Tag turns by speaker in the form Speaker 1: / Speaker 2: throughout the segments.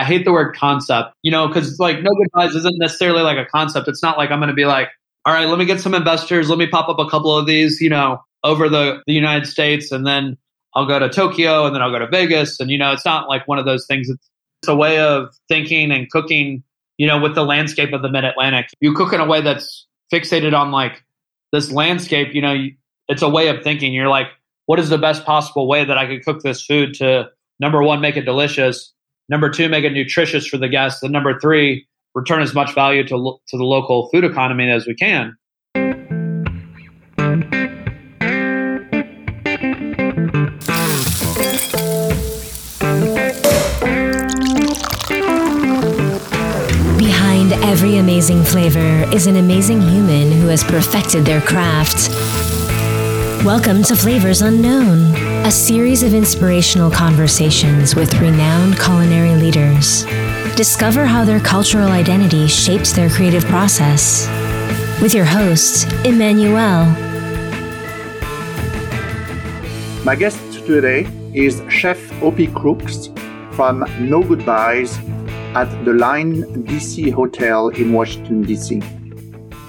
Speaker 1: I hate the word concept, you know, because it's like no good goodbyes isn't necessarily like a concept. It's not like I'm going to be like, all right, let me get some investors. Let me pop up a couple of these, you know, over the, the United States. And then I'll go to Tokyo and then I'll go to Vegas. And, you know, it's not like one of those things. It's, a way of thinking and cooking, you know, with the landscape of the mid Atlantic. You cook in a way that's fixated on like this landscape, you know, it's a way of thinking. You're like, what is the best possible way that I could cook this food to number one, make it delicious, number two, make it nutritious for the guests, and number three, return as much value to, to the local food economy as we can.
Speaker 2: Behind every amazing flavor is an amazing human who has perfected their craft. Welcome to Flavors Unknown, a series of inspirational conversations with renowned culinary leaders. Discover how their cultural identity shapes their creative process. With your host, Emmanuel.
Speaker 3: My guest today is Chef Opie Crooks from No Goodbyes at the Line DC Hotel in Washington, D.C.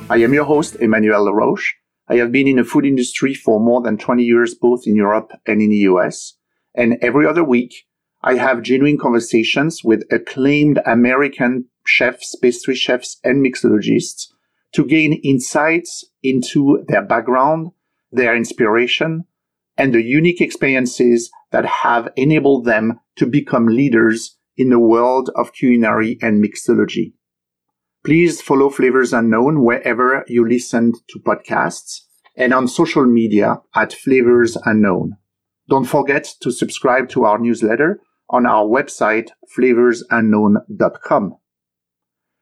Speaker 3: I am your host, Emmanuel LaRoche I have been in the food industry for more than 20 years, both in Europe and in the US. And every other week, I have genuine conversations with acclaimed American chefs, pastry chefs, and mixologists to gain insights into their background, their inspiration, and the unique experiences that have enabled them to become leaders in the world of culinary and mixology. Please follow Flavors Unknown wherever you listen to podcasts and on social media at Flavors Unknown. Don't forget to subscribe to our newsletter on our website, flavorsunknown.com.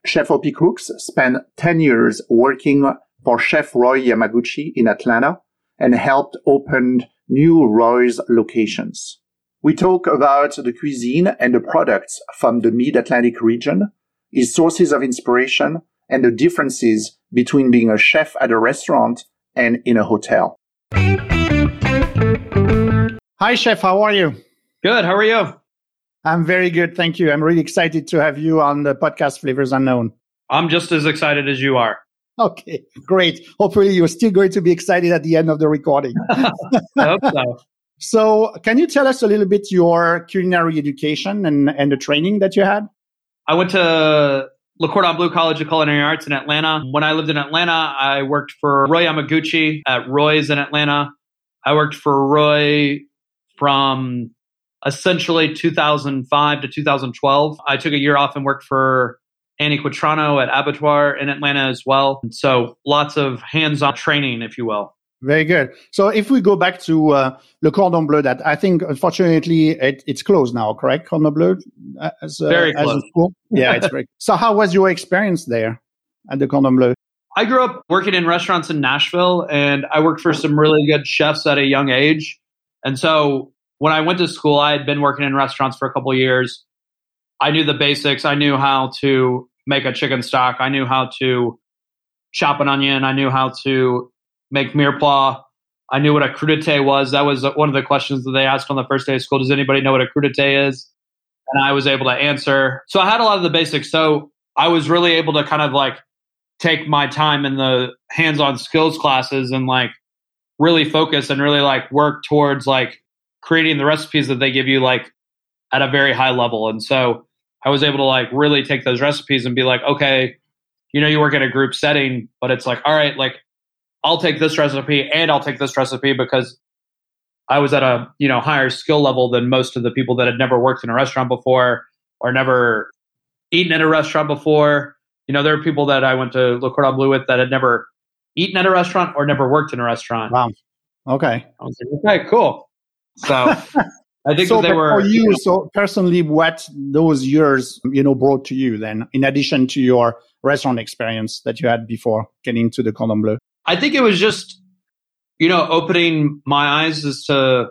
Speaker 3: Chef Opie Crooks spent 10 years working for Chef Roy Yamaguchi in Atlanta and helped open new Roy's locations. We talk about the cuisine and the products from the Mid-Atlantic region, his sources of inspiration, and the differences between being a chef at a restaurant and in a hotel. Hi, Chef. How are you?
Speaker 1: Good. How are you?
Speaker 3: I'm very good. Thank you. I'm really excited to have you on the podcast Flavors Unknown.
Speaker 1: I'm just as excited as you are.
Speaker 3: Okay, great. Hopefully, you're still going to be excited at the end of the recording.
Speaker 1: I hope so.
Speaker 3: So, can you tell us a little bit your culinary education and, and the training that you had?
Speaker 1: I went to Le Cordon Bleu College of Culinary Arts in Atlanta. When I lived in Atlanta, I worked for Roy Yamaguchi at Roy's in Atlanta. I worked for Roy from essentially 2005 to 2012. I took a year off and worked for Annie Quatrano at Abattoir in Atlanta as well. So lots of hands on training, if you will.
Speaker 3: Very good. So if we go back to uh, Le Cordon Bleu, that I think unfortunately it, it's closed now, correct? Cordon Bleu
Speaker 1: uh, as, uh, very close. As a school.
Speaker 3: Yeah, it's very. So how was your experience there at the Cordon Bleu?
Speaker 1: I grew up working in restaurants in Nashville, and I worked for some really good chefs at a young age. And so when I went to school, I had been working in restaurants for a couple years. I knew the basics. I knew how to make a chicken stock. I knew how to chop an onion. I knew how to make mirepoix. I knew what a crudité was. That was one of the questions that they asked on the first day of school. Does anybody know what a crudité is? And I was able to answer. So I had a lot of the basics. So I was really able to kind of like take my time in the hands-on skills classes and like really focus and really like work towards like creating the recipes that they give you like at a very high level. And so I was able to like really take those recipes and be like, okay, you know, you work in a group setting, but it's like, all right, like I'll take this recipe and I'll take this recipe because I was at a you know higher skill level than most of the people that had never worked in a restaurant before or never eaten at a restaurant before. You know, there are people that I went to Le Cordon Bleu with that had never eaten at a restaurant or never worked in a restaurant.
Speaker 3: Wow. Okay.
Speaker 1: I was like, okay, cool. So I think
Speaker 3: so
Speaker 1: they were
Speaker 3: for you, you know, so personally what those years, you know, brought to you then, in addition to your restaurant experience that you had before getting to the Cordon Bleu?
Speaker 1: I think it was just, you know, opening my eyes as to,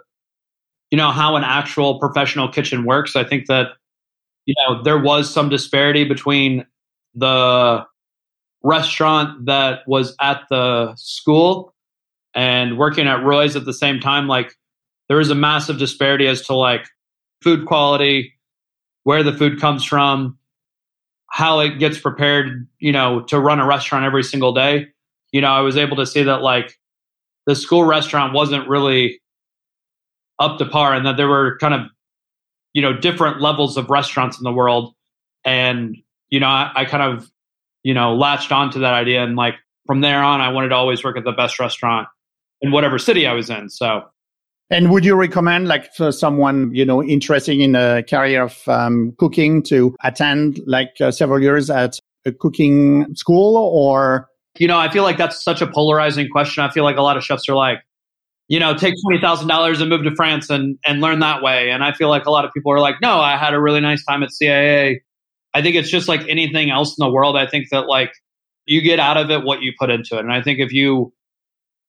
Speaker 1: you know, how an actual professional kitchen works. I think that, you know, there was some disparity between the restaurant that was at the school and working at Roy's at the same time. Like, there was a massive disparity as to like food quality, where the food comes from, how it gets prepared, you know, to run a restaurant every single day. You know, I was able to see that like the school restaurant wasn't really up to par and that there were kind of, you know, different levels of restaurants in the world. And, you know, I, I kind of, you know, latched onto that idea. And like from there on, I wanted to always work at the best restaurant in whatever city I was in. So
Speaker 3: and would you recommend, like, for someone you know interested in a career of um, cooking, to attend like uh, several years at a cooking school, or
Speaker 1: you know, I feel like that's such a polarizing question. I feel like a lot of chefs are like, you know, take twenty thousand dollars and move to France and and learn that way. And I feel like a lot of people are like, no, I had a really nice time at CIA. I think it's just like anything else in the world. I think that like you get out of it what you put into it, and I think if you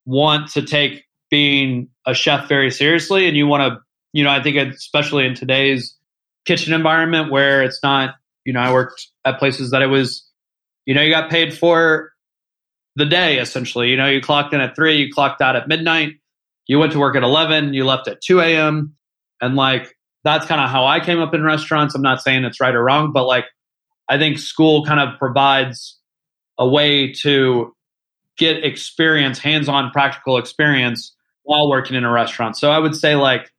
Speaker 1: want to take being a chef very seriously and you want to you know i think especially in today's kitchen environment where it's not you know i worked at places that it was you know you got paid for the day essentially you know you clocked in at 3 you clocked out at midnight you went to work at 11 you left at 2 a.m and like that's kind of how i came up in restaurants i'm not saying it's right or wrong but like i think school kind of provides a way to get experience hands-on practical experience while working in a restaurant. So I would say like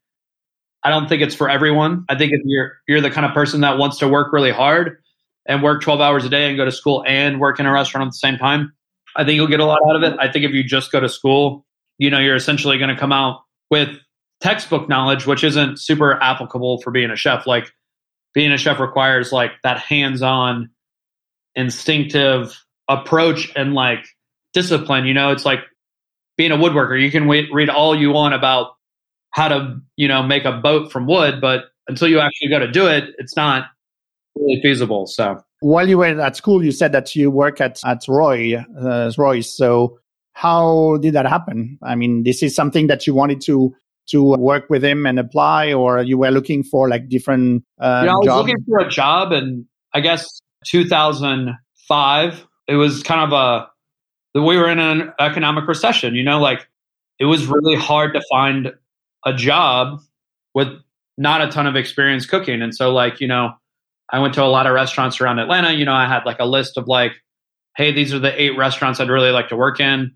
Speaker 1: I don't think it's for everyone. I think if you're you're the kind of person that wants to work really hard and work 12 hours a day and go to school and work in a restaurant at the same time, I think you'll get a lot out of it. I think if you just go to school, you know, you're essentially going to come out with textbook knowledge which isn't super applicable for being a chef. Like being a chef requires like that hands-on instinctive approach and like discipline, you know, it's like being a woodworker, you can wait, read all you want about how to, you know, make a boat from wood, but until you actually go to do it, it's not really feasible. So
Speaker 3: while you were at school, you said that you work at at Roy uh, Roy's. So how did that happen? I mean, this is something that you wanted to to work with him and apply, or you were looking for like different. Uh,
Speaker 1: you know, I was jobs? looking for a job, and I guess 2005. It was kind of a we were in an economic recession. You know, like it was really hard to find a job with not a ton of experience cooking. And so, like, you know, I went to a lot of restaurants around Atlanta. You know, I had like a list of like, hey, these are the eight restaurants I'd really like to work in.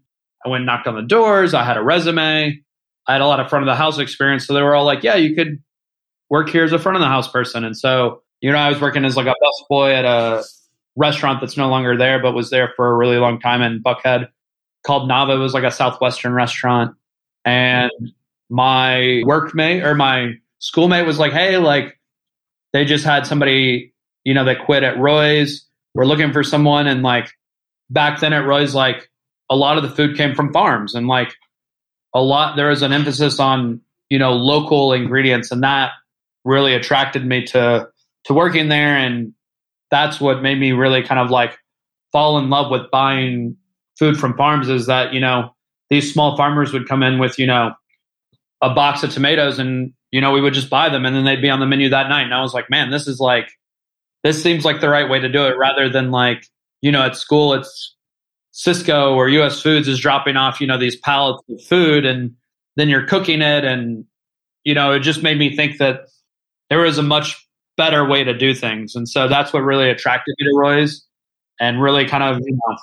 Speaker 1: I went knocked on the doors. I had a resume. I had a lot of front of the house experience. So they were all like, yeah, you could work here as a front of the house person. And so, you know, I was working as like a busboy at a restaurant that's no longer there, but was there for a really long time in Buckhead called Nava. It was like a Southwestern restaurant. And my workmate or my schoolmate was like, hey, like they just had somebody, you know, that quit at Roy's. We're looking for someone. And like back then at Roy's, like a lot of the food came from farms and like a lot, there was an emphasis on, you know, local ingredients. And that really attracted me to, to working there. And that's what made me really kind of like fall in love with buying food from farms is that you know these small farmers would come in with you know a box of tomatoes and you know we would just buy them and then they'd be on the menu that night and i was like man this is like this seems like the right way to do it rather than like you know at school it's Sysco or us foods is dropping off you know these pallets of food and then you're cooking it and you know it just made me think that there was a much better way to do things. And so that's what really attracted me to Roy's and really kind of, you know,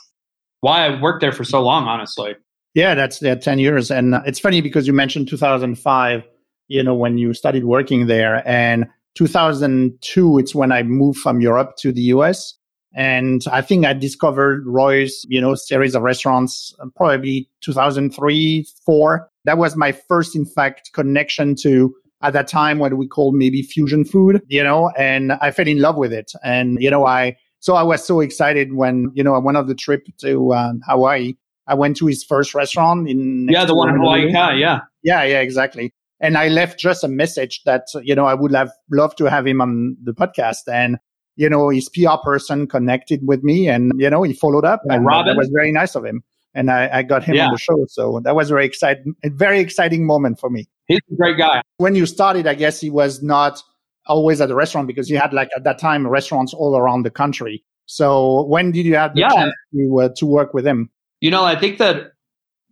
Speaker 1: why I worked there for so long, honestly.
Speaker 3: Yeah, that's yeah, 10 years. And it's funny because you mentioned 2005, you know, when you started working there. And 2002, it's when I moved from Europe to the US. And I think I discovered Roy's, you know, series of restaurants uh, probably 2003, four. That was my first, in fact, connection to at that time what we called maybe fusion food, you know, and I fell in love with it. And, you know, I, so I was so excited when, you know, I went on the trip to um, Hawaii. I went to his first restaurant in.
Speaker 1: Yeah, the one in Hawaii. Yeah. Yeah,
Speaker 3: yeah, exactly. And I left just a message that, you know, I would have loved to have him on the podcast. And, you know, his PR person connected with me and, you know, he followed up. and Robin. that was very nice of him. And I, I got him yeah. on the show. So that was very exciting, a very exciting moment for me.
Speaker 1: He's a great guy.
Speaker 3: When you started, I guess he was not always at the restaurant because you had like at that time restaurants all around the country. So when did you have the yeah. chance to, uh, to work with him?
Speaker 1: You know, I think that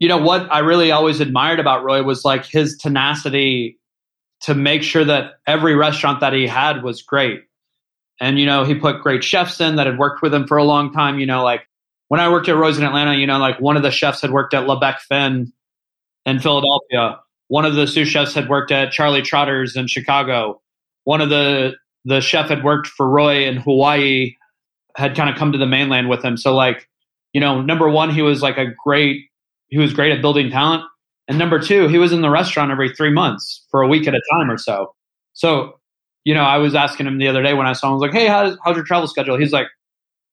Speaker 1: you know what I really always admired about Roy was like his tenacity to make sure that every restaurant that he had was great. And, you know, he put great chefs in that had worked with him for a long time. You know, like when I worked at Roy's in Atlanta, you know, like one of the chefs had worked at Le Bec Fin in Philadelphia. One of the sous chefs had worked at Charlie Trotter's in Chicago. One of the the chef had worked for Roy in Hawaii, had kind of come to the mainland with him. So like, you know, number one, he was like a great he was great at building talent. And number two, he was in the restaurant every three months for a week at a time or so. So, you know, I was asking him the other day when I saw him, I was like, hey, how's, how's your travel schedule? He's like,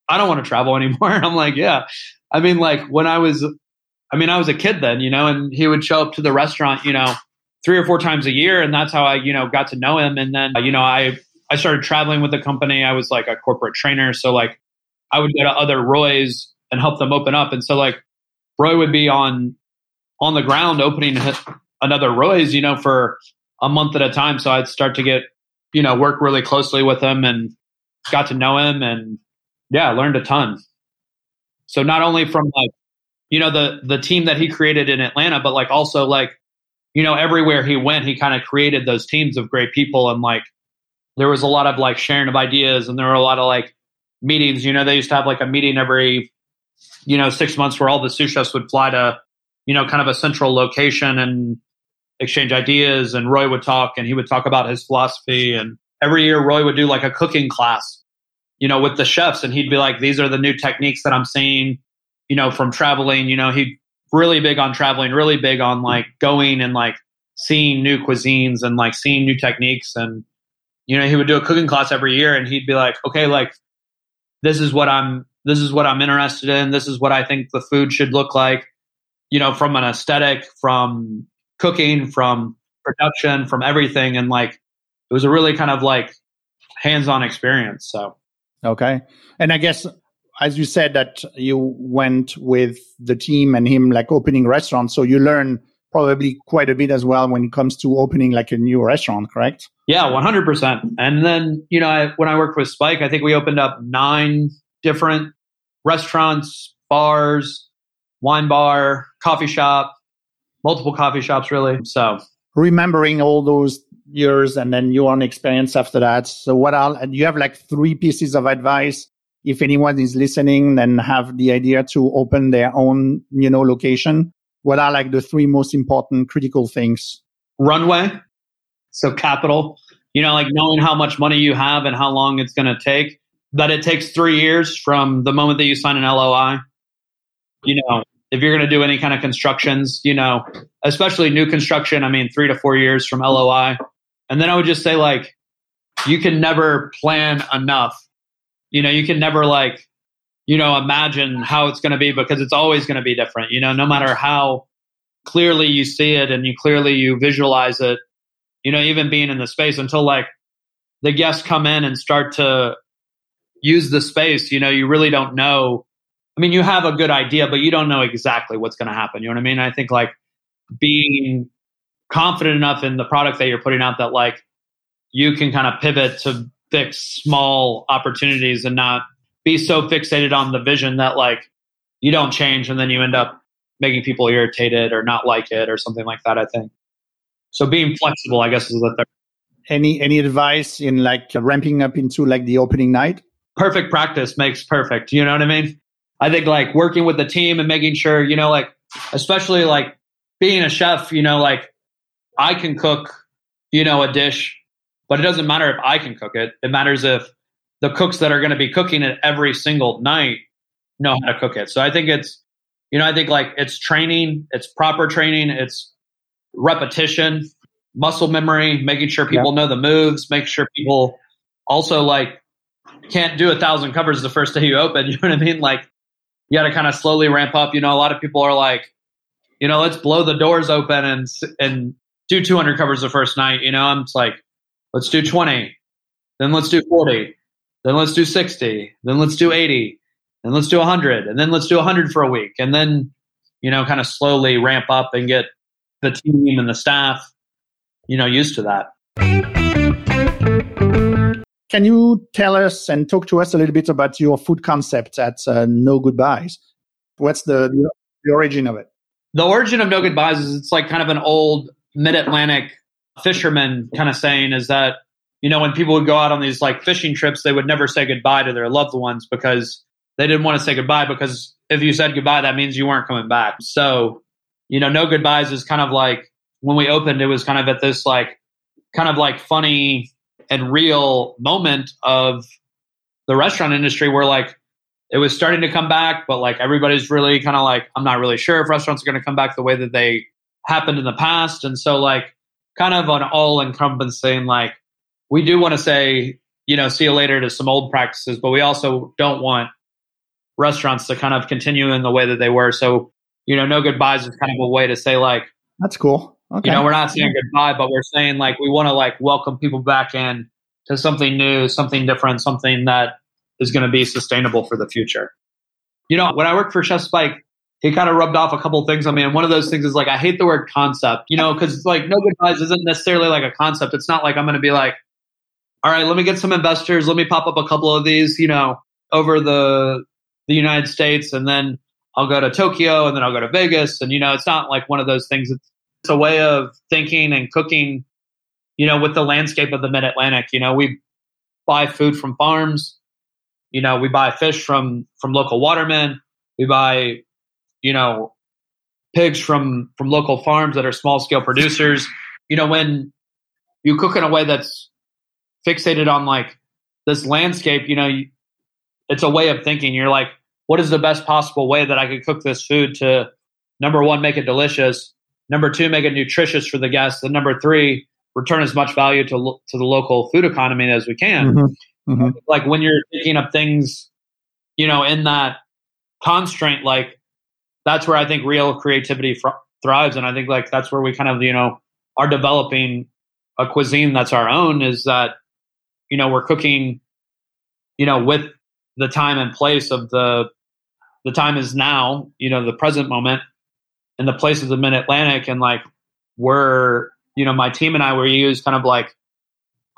Speaker 1: I don't want to travel anymore. I'm like, yeah. I mean, like when I was, I mean, I was a kid then, you know, and he would show up to the restaurant, you know, three or four times a year. And that's how I, you know, got to know him. And then, you know, I, I started traveling with the company. I was like a corporate trainer. So like I would go to other Roy's and help them open up. And so like Roy would be on on the ground opening another Roy's, you know, for a month at a time. So I'd start to get, you know, work really closely with him and got to know him and yeah, learned a ton. So not only from like, you know, the the team that he created in Atlanta, but like also like, you know, everywhere he went, he kind of created those teams of great people and like there was a lot of like sharing of ideas and there were a lot of like meetings. You know, they used to have like a meeting every, you know, six months where all the sous chefs would fly to, you know, kind of a central location and exchange ideas. And Roy would talk and he would talk about his philosophy. And every year, Roy would do like a cooking class, you know, with the chefs. And he'd be like, these are the new techniques that I'm seeing, you know, from traveling. You know, he really big on traveling, really big on like going and like seeing new cuisines and like seeing new techniques and you know, he would do a cooking class every year and he'd be like, okay, like this is what I'm, this is what I'm interested in. This is what I think the food should look like, you know, from an aesthetic, from cooking, from production, from everything. And like, it was a really kind of like hands-on experience. So,
Speaker 3: okay. And I guess, as you said that you went with the team and him like opening restaurants. So you learn probably quite a bit as well when it comes to opening like a new restaurant, correct?
Speaker 1: Yeah, 100%. And then, you know, I, when I worked with Spike, I think we opened up nine different restaurants, bars, wine bar, coffee shop, multiple coffee shops, really. So,
Speaker 3: remembering all those years and then your own experience after that. So, what are you have like three pieces of advice if anyone is listening and have the idea to open their own, you know, location? What are like the three most important critical things?
Speaker 1: Runway so capital, you know, like knowing how much money you have and how long it's going to take. That it takes three years from the moment that you sign an LOI. You know, if you're going to do any kind of constructions, you know, especially new construction, I mean, three to four years from LOI. And then I would just say, like, you can never plan enough. You know, you can never, like, you know, imagine how it's going to be because it's always going to be different. You know, no matter how clearly you see it and you clearly you visualize it, you know, even being in the space until like the guests come in and start to use the space, you know, you really don't know. I mean, you have a good idea, but you don't know exactly what's going to happen. You know what I mean? I think like being confident enough in the product that you're putting out that like you can kind of pivot to fix small opportunities and not be so fixated on the vision that like you don't change and then you end up making people irritated or not like it or something like that, I think. So being flexible, I guess, is the third.
Speaker 3: Any any advice in like ramping up into like the opening night?
Speaker 1: Perfect practice makes perfect. You know what I mean? I think like working with the team and making sure, you know, like especially like being a chef, you know, like I can cook, you know, a dish, but it doesn't matter if I can cook it. It matters if the cooks that are going to be cooking it every single night know how to cook it. So I think it's, you know, I think like it's training, it's proper training, it's repetition, muscle memory, making sure people know the moves, make sure people also like can't do a thousand covers the first day you open. You know what I mean? Like you got to kind of slowly ramp up. You know, a lot of people are like, you know, let's blow the doors open and and do 200 covers the first night. You know, I'm just like, let's do 20, then let's do 40, then let's do 60, then let's do 80, then let's do 100, and then let's do 100 for a week, and then you know, kind of slowly ramp up and get the team and the staff, you know, used to that.
Speaker 3: Can you tell us and talk to us a little bit about your food concept at uh, No Goodbyes? What's the, the origin of it?
Speaker 1: The origin of No Goodbyes is it's like kind of an old mid Atlantic fisherman kind of saying is that, you know, when people would go out on these like fishing trips, they would never say goodbye to their loved ones because they didn't want to say goodbye because if you said goodbye, that means you weren't coming back. So, you know, no goodbyes is kind of like when we opened, it was kind of at this like kind of like funny and real moment of the restaurant industry where like it was starting to come back, but like everybody's really kind of like, I'm not really sure if restaurants are going to come back the way that they happened in the past. And so, like, kind of an all encompassing, like, we do want to say, you know, see you later to some old practices, but we also don't want restaurants to kind of continue in the way that they were. So, you know, no goodbyes is kind of a way to say, like,
Speaker 3: that's cool. Okay.
Speaker 1: You know, we're not saying goodbye, but we're saying like we want to like welcome people back in to something new, something different, something that is going to be sustainable for the future. You know, when I worked for Chef Spike, he kind of rubbed off a couple things on me. And one of those things is like, I hate the word concept, you know, because like no goodbyes isn't necessarily like a concept. It's not like I'm going to be like, all right, let me get some investors. Let me pop up a couple of these, you know, over the, the United States. And then I'll go to Tokyo and then I'll go to Vegas. And, you know, it's not like one of those things. It's, a way of thinking and cooking, you know, with the landscape of the mid Atlantic. You know, we buy food from farms. You know, we buy fish from from local watermen. We buy, you know, pigs from from local farms that are small scale producers. You know, when you cook in a way that's fixated on like this landscape, you know, it's a way of thinking. You're like, what is the best possible way that I could cook this food to number one, make it delicious, number two, make it nutritious for the guests, and number three, return as much value to to the local food economy as we can. Mm-hmm. Mm-hmm. Like when you're picking up things, you know, in that constraint, like that's where I think real creativity fr- thrives, and I think like that's where we kind of you know are developing a cuisine that's our own. Is that you know we're cooking, you know, with the time and place of the the time is now, you know, the present moment, and the place is the Mid Atlantic, and like we're you know my team and I were used kind of like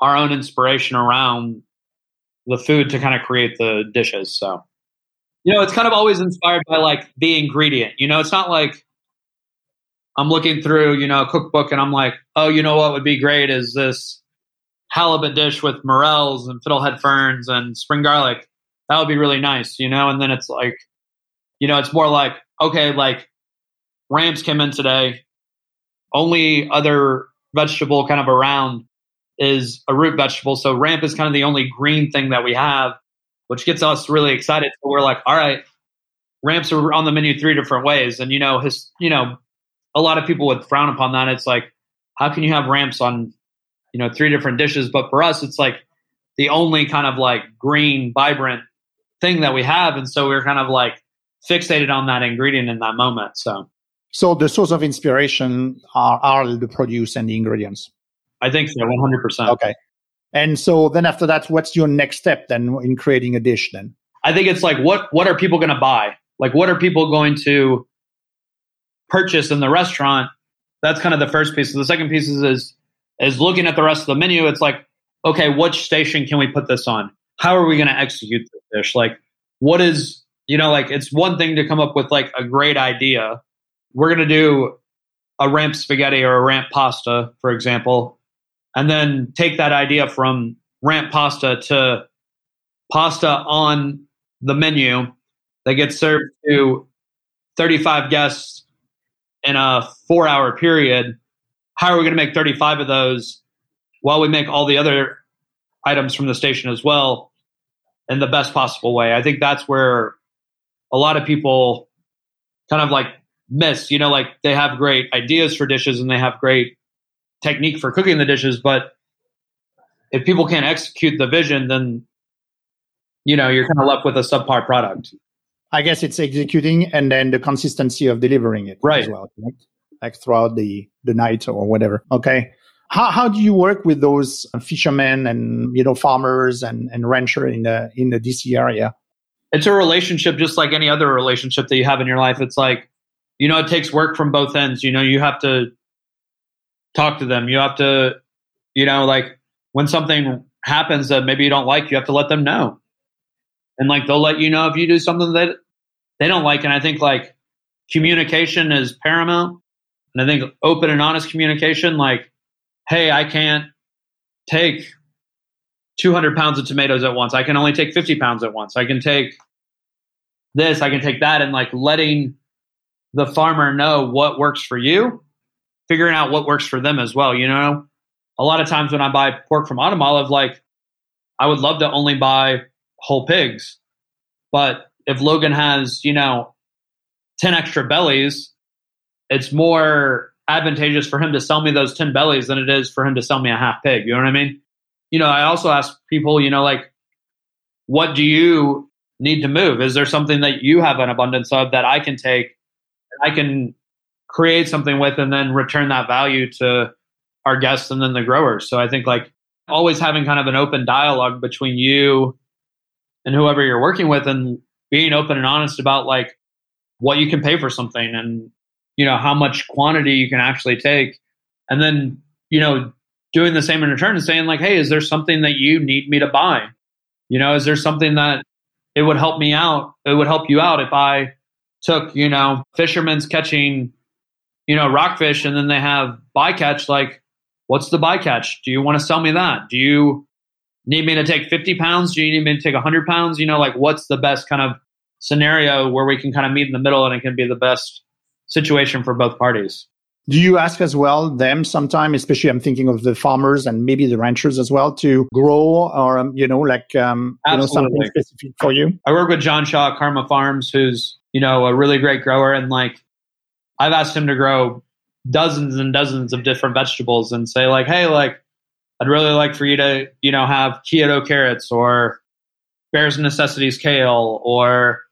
Speaker 1: our own inspiration around the food to kind of create the dishes. So you know it's kind of always inspired by like the ingredient. You know, it's not like I'm looking through you know a cookbook and I'm like, oh, you know what would be great is this halibut dish with morels and fiddlehead ferns and spring garlic. That would be really nice, you know. And then it's like, you know, it's more like okay, like ramps came in today. Only other vegetable kind of around is a root vegetable. So ramp is kind of the only green thing that we have, which gets us really excited. So we're like, all right, ramps are on the menu three different ways. And you know, his you know, a lot of people would frown upon that. It's like, how can you have ramps on, you know, three different dishes? But for us, it's like the only kind of like green, vibrant thing that we have. And so we're kind of like fixated on that ingredient in that moment. So
Speaker 3: so the source of inspiration are, are the produce and the ingredients.
Speaker 1: I think so, 100%.
Speaker 3: Okay. And so then after that, what's your next step then in creating a dish then?
Speaker 1: I think it's like, what, what are people going to buy? Like, what are people going to purchase in the restaurant? That's kind of the first piece. The second piece is, is, is looking at the rest of the menu. It's like, okay, which station can we put this on? How are we going to execute this dish? Like, what is, you know, like it's one thing to come up with like a great idea we're going to do a ramp spaghetti or a ramp pasta, for example, and then take that idea from ramp pasta to pasta on the menu that gets served to 35 guests in a four hour period. How are we going to make 35 of those while we make all the other items from the station as well in the best possible way? I think that's where a lot of people kind of like miss. You know, like they have great ideas for dishes and they have great technique for cooking the dishes, but if people can't execute the vision, then you know you're kind of left with a subpar product.
Speaker 3: I guess it's executing and then the consistency of delivering it
Speaker 1: right.
Speaker 3: as well, like throughout the the night or whatever. Okay. How, how do you work with those fishermen and you know farmers and, and rancher in the in the DC area?
Speaker 1: It's a relationship just like any other relationship that you have in your life. It's like you know, it takes work from both ends. You know, you have to talk to them. You have to, you know, like when something happens that maybe you don't like, you have to let them know. And like they'll let you know if you do something that they don't like. And I think like communication is paramount. And I think open and honest communication, like, hey, I can't take 200 pounds of tomatoes at once. I can only take 50 pounds at once. I can take this, I can take that, and like letting the farmer know what works for you, figuring out what works for them as well. You know, a lot of times when I buy pork from Autumn Olive, like I would love to only buy whole pigs, but if Logan has, you know, 10 extra bellies, it's more advantageous for him to sell me those 10 bellies than it is for him to sell me a half pig. You know what I mean? You know, I also ask people, you know, like, what do you need to move? Is there something that you have an abundance of that I can take, I can create something with, and then return that value to our guests and then the growers? So I think like always having kind of an open dialogue between you and whoever you're working with and being open and honest about like what you can pay for something and you know how much quantity you can actually take and then you know doing the same in return and saying like hey is there something that you need me to buy you know is there something that it would help me out it would help you out if i took you know fishermen's catching you know rockfish and then they have bycatch like what's the bycatch? Do you want to sell me that? Do you need me to take 50 pounds? Do you need me to take 100 pounds? You know like what's the best kind of scenario where we can kind of meet in the middle and it can be the best situation for both parties.
Speaker 3: Do you ask as well them sometime, especially I'm thinking of the farmers and maybe the ranchers as well, to grow or um, you know like um, you know something specific for you?
Speaker 1: I work with John Shaw at Karma Farms, who's you know a really great grower, and like I've asked him to grow dozens and dozens of different vegetables, and say like, hey, like I'd really like for you to you know have Kyoto carrots or Bear's Necessities kale or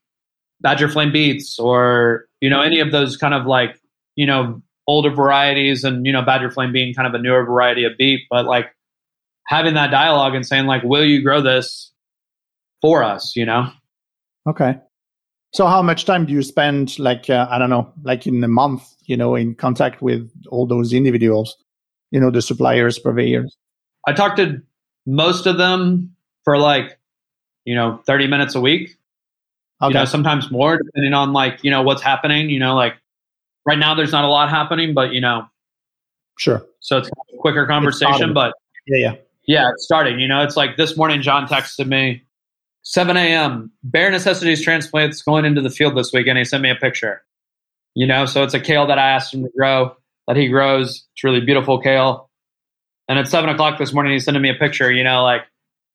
Speaker 1: Badger Flame beets or you know any of those kind of like you know older varieties and you know Badger Flame being kind of a newer variety of beet, but like having that dialogue and saying like, will you grow this for us? You know.
Speaker 3: Okay. So how much time do you spend like uh, I don't know, like in a month, you know, in contact with all those individuals, you know, the suppliers, purveyors?
Speaker 1: I talk to most of them for like, you know, 30 minutes a week. Okay. You know, sometimes more depending on like, you know, what's happening. You know, like right now there's not a lot happening, but you know.
Speaker 3: Sure.
Speaker 1: So it's a quicker conversation, but
Speaker 3: yeah, yeah.
Speaker 1: Yeah, it's starting. You know, it's like this morning John texted me, 7 a.m. Bear necessities transplants going into the field this week, and he sent me a picture. You know, so it's a kale that I asked him to grow, that he grows. It's really beautiful kale. And at seven o'clock this morning, he's sending me a picture, you know, like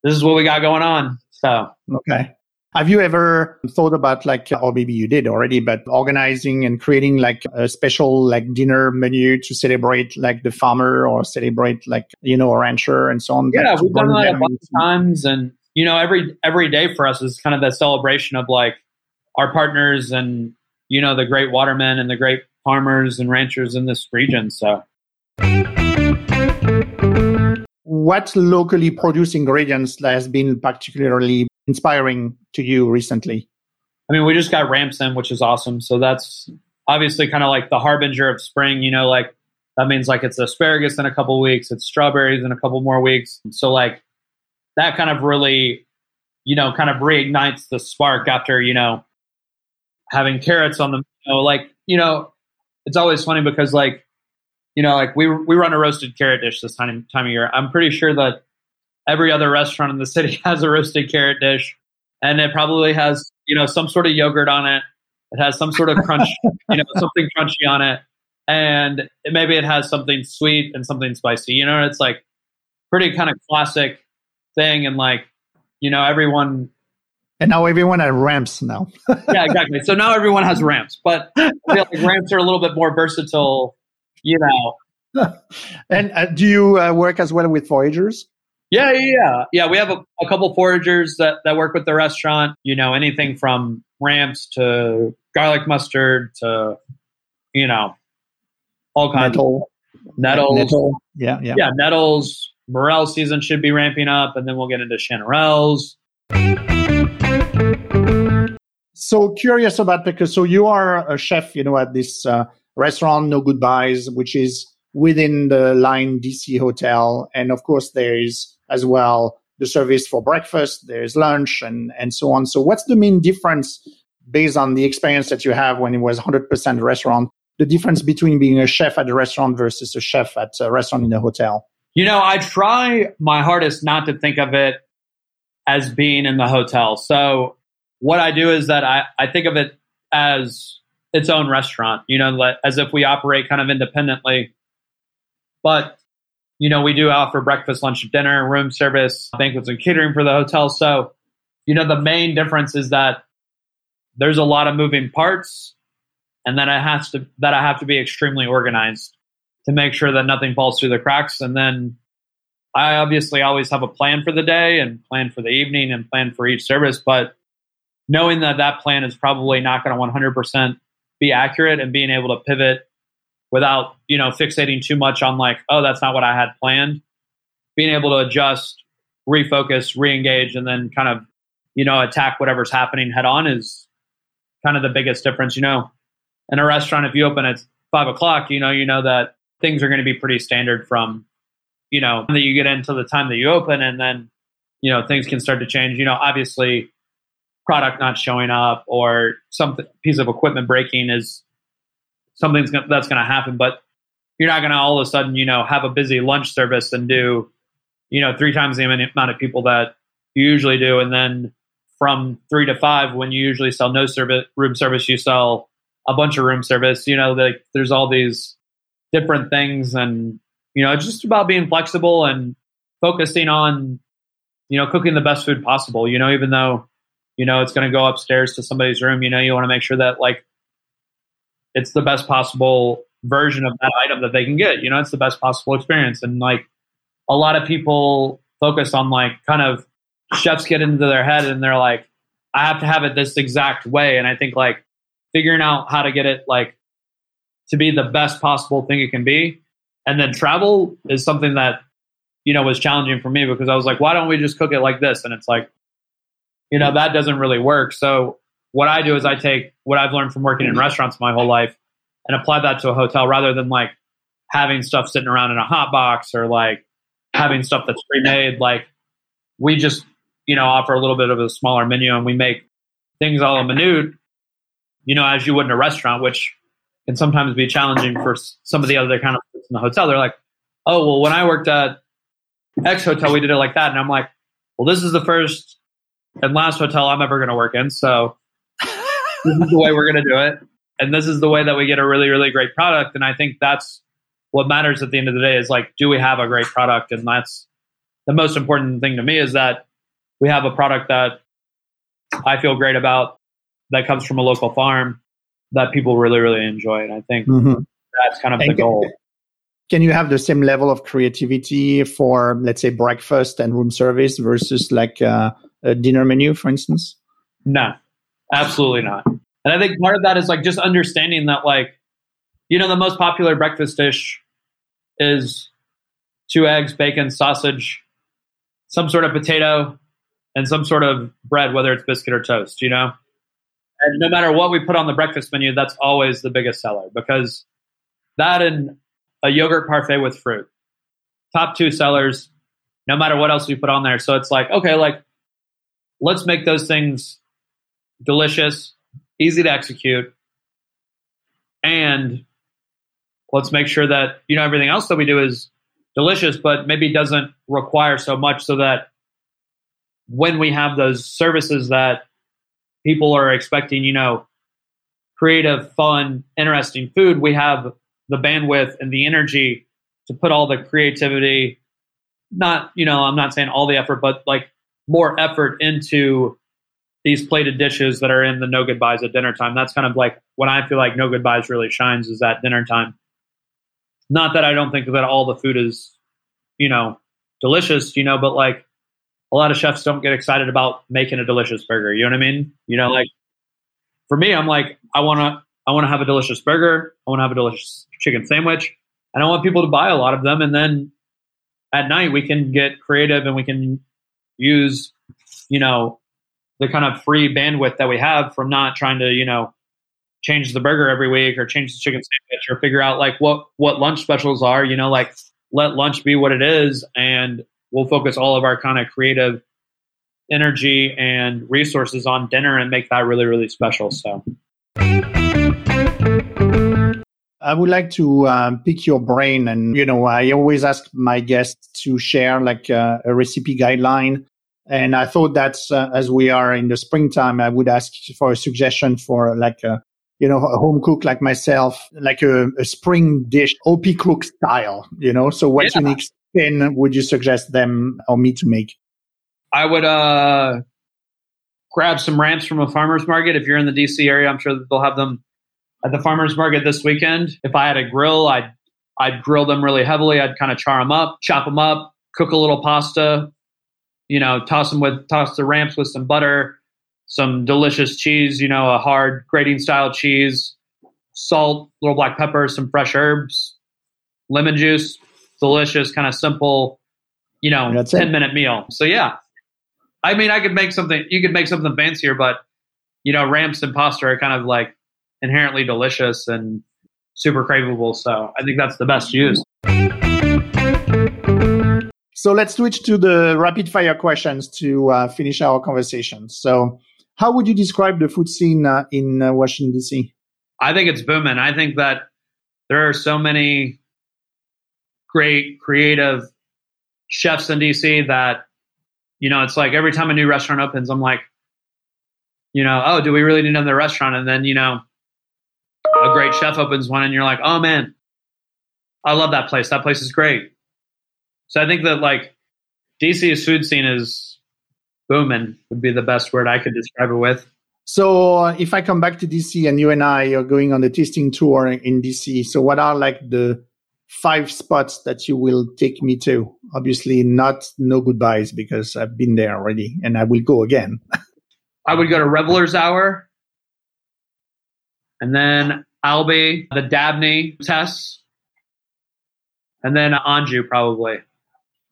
Speaker 1: this is what we got going on. So
Speaker 3: okay. Have you ever thought about like, or maybe you did already, but organizing and creating like a special like dinner menu to celebrate like the farmer or celebrate like, you know, a rancher and so on?
Speaker 1: Yeah, we've done that a bunch of times. And, you know, every, every day for us is kind of that celebration of like our partners and, you know, the great watermen and the great farmers and ranchers in this region. So
Speaker 3: what locally produced ingredients has been particularly inspiring to you recently?
Speaker 1: I mean, we just got Ramson, which is awesome. So that's obviously kind of like the harbinger of spring. You know, like that means like it's asparagus in a couple weeks, it's strawberries in a couple more weeks. So like that kind of really, you know, kind of reignites the spark after you know having carrots on the. You know, like you know, it's always funny because like you know, like we we run a roasted carrot dish this time time of year. I'm pretty sure that every other restaurant in the city has a roasted carrot dish, and it probably has you know some sort of yogurt on it. It has some sort of crunch, you know, something crunchy on it, and maybe it has something sweet and something spicy. You know, it's like pretty kind of classic thing, and like you know everyone.
Speaker 3: And now everyone has ramps now.
Speaker 1: yeah, exactly. So now everyone has ramps, but I feel like ramps are a little bit more versatile. You know.
Speaker 3: and uh, do you uh, work as well with foragers?
Speaker 1: Yeah, yeah, yeah. Yeah, we have a, a couple foragers that, that work with the restaurant. You know, anything from ramps to garlic mustard to, you know, all kinds Nettle. of nettles. Nettle.
Speaker 3: Yeah, yeah.
Speaker 1: Yeah, nettles. Morel season should be ramping up, and then we'll get into chanterelles.
Speaker 3: So curious about because so you are a chef, you know, at this uh, restaurant, No Goodbyes, which is within the Line DC hotel, and of course there is as well the service for breakfast, there's lunch, and, and so on. So, what's the main difference based on the experience that you have when it was 100% restaurant? The difference between being a chef at a restaurant versus a chef at a restaurant in a hotel?
Speaker 1: You know, I try my hardest not to think of it as being in the hotel. So what I do is that I, I think of it as its own restaurant, you know, as if we operate kind of independently. But, you know, we do offer breakfast, lunch, dinner, room service, banquets, and catering for the hotel. So, you know, the main difference is that there's a lot of moving parts and then it has to that I have to be extremely organized to make sure that nothing falls through the cracks. And then I obviously always have a plan for the day and plan for the evening and plan for each service, but knowing that that plan is probably not going to 100% be accurate and being able to pivot without, you know, fixating too much on like, oh, that's not what I had planned. Being able to adjust, refocus, re-engage, and then kind of, you know, attack whatever's happening head on is kind of the biggest difference. You know, in a restaurant, if you open at five o'clock, you know, you know that things are going to be pretty standard from, you know, that you get into the time that you open, and then, you know, things can start to change. You know, obviously, product not showing up or some piece of equipment breaking is something that's going to happen, but you're not going to all of a sudden, you know, have a busy lunch service and do, you know, three times the amount of people that you usually do, and then from three to five, when you usually sell no service room service, you sell a bunch of room service. You know, like there's all these different things, and you know, it's just about being flexible and focusing on, you know, cooking the best food possible. You know, even though, you know, it's going to go upstairs to somebody's room. You know, you want to make sure that like it's the best possible version of that item that they can get. You know, it's the best possible experience, and like a lot of people focus on like kind of chefs get into their head and they're like, I have to have it this exact way. And I think like figuring out how to get it like to be the best possible thing it can be. And then travel is something that, you know, was challenging for me because I was like, why don't we just cook it like this? And it's like, you know, that doesn't really work. So what I do is I take what I've learned from working in restaurants my whole life and apply that to a hotel rather than like having stuff sitting around in a hot box or like having stuff that's pre-made. Like we just, you know, offer a little bit of a smaller menu and we make things all a minute you know, as you would in a restaurant, which can sometimes be challenging for some of the other kind of in the hotel. They're like, oh, well, when I worked at X hotel, we did it like that. And I'm like, well, this is the first and last hotel I'm ever going to work in. So this is the way we're going to do it. And this is the way that we get a really, really great product. And I think that's what matters at the end of the day is like, do we have a great product? And that's the most important thing to me is that we have a product that I feel great about that comes from a local farm that people really really enjoy and i think mm-hmm. that's kind of and the goal.
Speaker 3: can you have the same level of creativity for let's say breakfast and room service versus like uh, a dinner menu for instance?
Speaker 1: No. Absolutely not. And i think part of that is like just understanding that like you know the most popular breakfast dish is two eggs bacon sausage some sort of potato and some sort of bread whether it's biscuit or toast you know and no matter what we put on the breakfast menu, that's always the biggest seller because that and a yogurt parfait with fruit, top two sellers, no matter what else we put on there. So it's like, okay, like let's make those things delicious, easy to execute, and let's make sure that you know everything else that we do is delicious, but maybe doesn't require so much so that when we have those services that people are expecting, you know, creative, fun, interesting food, we have the bandwidth and the energy to put all the creativity, not, you know, I'm not saying all the effort, but like more effort into these plated dishes that are in the no goodbyes at dinner time. That's kind of like when I feel like no goodbyes really shines is at dinner time. Not that I don't think that all the food is, you know, delicious, you know, but like a lot of chefs don't get excited about making a delicious burger. You know what I mean? You know, like for me, I'm like, I want to, I want to have a delicious burger. I want to have a delicious chicken sandwich, and I want people to buy a lot of them. And then at night, we can get creative and we can use, you know, the kind of free bandwidth that we have from not trying to, you know, change the burger every week or change the chicken sandwich or figure out like what what lunch specials are. You know, like let lunch be what it is and we'll focus all of our kind of creative energy and resources on dinner and make that really really special so
Speaker 3: I would like to um, pick your brain. And, you know, I always ask my guests to share like uh, a recipe guideline. And I thought that uh, as we are in the springtime, I would ask for a suggestion for like a, you know, a home cook like myself, like a, a spring dish, Opie Crook style, you know? So what's yeah. unique spin would you suggest them or me to make?
Speaker 1: I would, uh, grab some ramps from a farmer's market. If you're in the DC area, I'm sure that they'll have them at the farmers market this weekend. If I had a grill, I'd I'd grill them really heavily. I'd kind of char them up, chop them up, cook a little pasta, you know, toss them with toss the ramps with some butter, some delicious cheese, you know, a hard grating style cheese, salt, little black pepper, some fresh herbs, lemon juice, delicious, kind of simple, you know, That's 10 it. minute meal. So yeah. I mean, I could make something you could make something fancier, but you know, ramps and pasta are kind of like inherently delicious and super craveable. So I think that's the best use.
Speaker 3: So let's switch to the rapid fire questions to uh, finish our conversation. So, how would you describe the food scene uh, in uh, Washington D.C.?
Speaker 1: I think it's booming. I think that there are so many great creative chefs in DC that you know it's like every time a new restaurant opens, I'm like, you know, oh, do we really need another restaurant? And then you know, a great chef opens one and you're like, oh man, I love that place. That place is great. So I think that like DC's food scene is booming would be the best word I could describe it with.
Speaker 3: So uh, if I come back to DC and you and I are going on the tasting tour in DC, so what are like the five spots that you will take me to? Obviously not no goodbyes because I've been there already and I will go again.
Speaker 1: I would go to Revelers Hour. And then Albi, the Dabney Tess, and then Anju probably.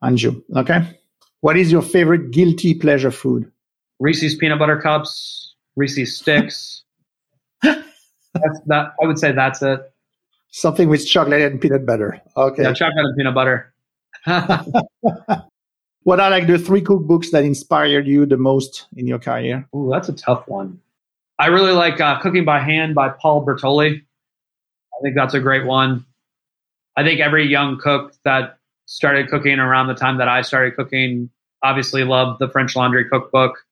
Speaker 3: Anju, okay. What is your favorite guilty pleasure food?
Speaker 1: Reese's peanut butter cups, Reese's sticks. that's that. I would say that's it.
Speaker 3: Something with chocolate and peanut butter. Okay.
Speaker 1: Yeah, chocolate and peanut butter.
Speaker 3: what are like the three cookbooks that inspired you the most in your career?
Speaker 1: Ooh, that's a tough one. I really like uh, Cooking by Hand by Paul Bertolli. I think that's a great one. I think every young cook that started cooking around the time that I started cooking obviously loved the French Laundry Cookbook.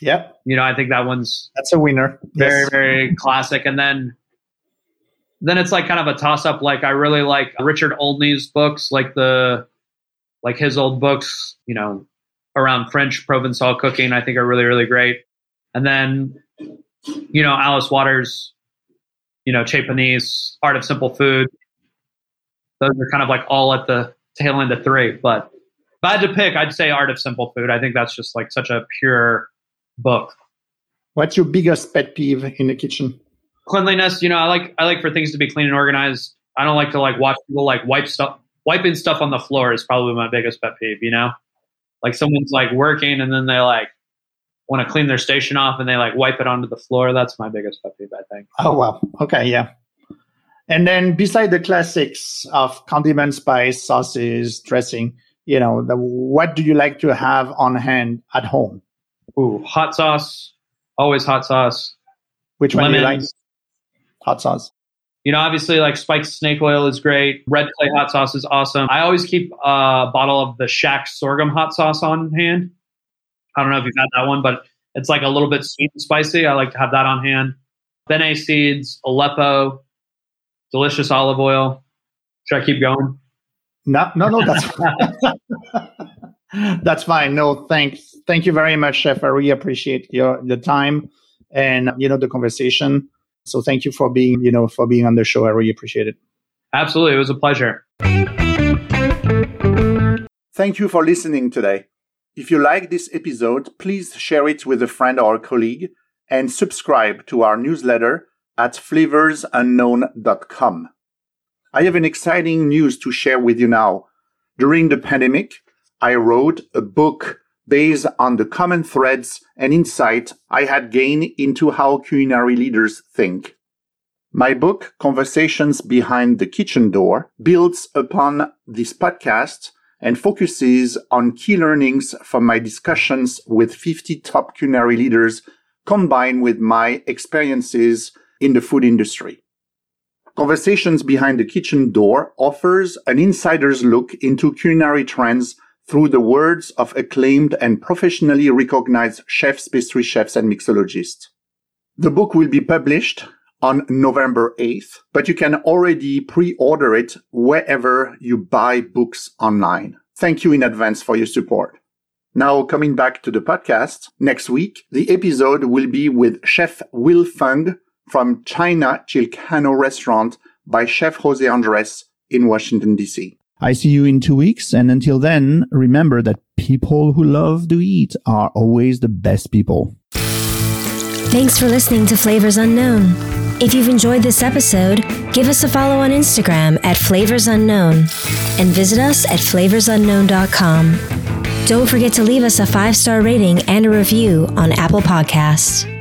Speaker 3: Yep.
Speaker 1: You know, I think that one's
Speaker 3: that's a winner.
Speaker 1: Very, yes. very classic. And then then it's like kind of a toss up. Like I really like Richard Olney's books, like the like his old books, you know, around French Provençal cooking, I think are really, really great. And then you know, Alice Waters, you know, Panisse, Art of Simple Food. Those are kind of like all at the tail end of three. But if I had to pick, I'd say Art of Simple Food. I think that's just like such a pure book.
Speaker 3: What's your biggest pet peeve in the kitchen?
Speaker 1: Cleanliness. You know, I like I like for things to be clean and organized. I don't like to like watch people like wipe stuff wiping stuff on the floor is probably my biggest pet peeve, you know? Like someone's like working and then they like want to clean their station off and they like wipe it onto the floor. That's my biggest pet peeve, I think.
Speaker 3: Oh wow. Okay, yeah. And then beside the classics of condiments, spice, sauces, dressing, you know, the, what do you like to have on hand at home?
Speaker 1: Ooh, hot sauce. Always hot sauce.
Speaker 3: Which one do you like? Hot sauce.
Speaker 1: You know, obviously, like spiked snake oil is great. Red clay hot sauce is awesome. I always keep a bottle of the Shaq sorghum hot sauce on hand. I don't know if you've had that one, but it's like a little bit sweet and spicy. I like to have that on hand. Bene seeds, Aleppo, delicious olive oil. Should I keep going?
Speaker 3: No, no, no. That's that's fine. No, thanks. Thank you very much, Chef. I really appreciate your the time and you know the conversation. So thank you for being you know for being on the show. I really appreciate it.
Speaker 1: Absolutely, it was a pleasure.
Speaker 3: Thank you for listening today. If you like this episode, please share it with a friend or a colleague and subscribe to our newsletter at flavorsunknown.com. I have an exciting news to share with you now. During the pandemic, I wrote a book based on the common threads and insight I had gained into how culinary leaders think. My book, Conversations Behind the Kitchen Door, builds upon this podcast and focuses on key learnings from my discussions with 50 top culinary leaders combined with my experiences in the food industry. Conversations Behind the Kitchen Door offers an insider's look into culinary trends through the words of acclaimed and professionally recognized chefs, pastry chefs, and mixologists. The book will be published on November 8th, but you can already pre-order it wherever you buy books online. Thank you in advance for your support. Now, coming back to the podcast, next week, the episode will be with Chef Will from China Chilcano Restaurant by Chef Jose Andres in Washington, D.C.
Speaker 4: I see you in two weeks. And until then, remember that people who love to eat are always the best people.
Speaker 2: Thanks for listening to Flavors Unknown. If you've enjoyed this episode, give us a follow on Instagram at Flavors Unknown and visit us at flavorsunknown.com. Don't forget to leave us a five star rating and a review on Apple Podcasts.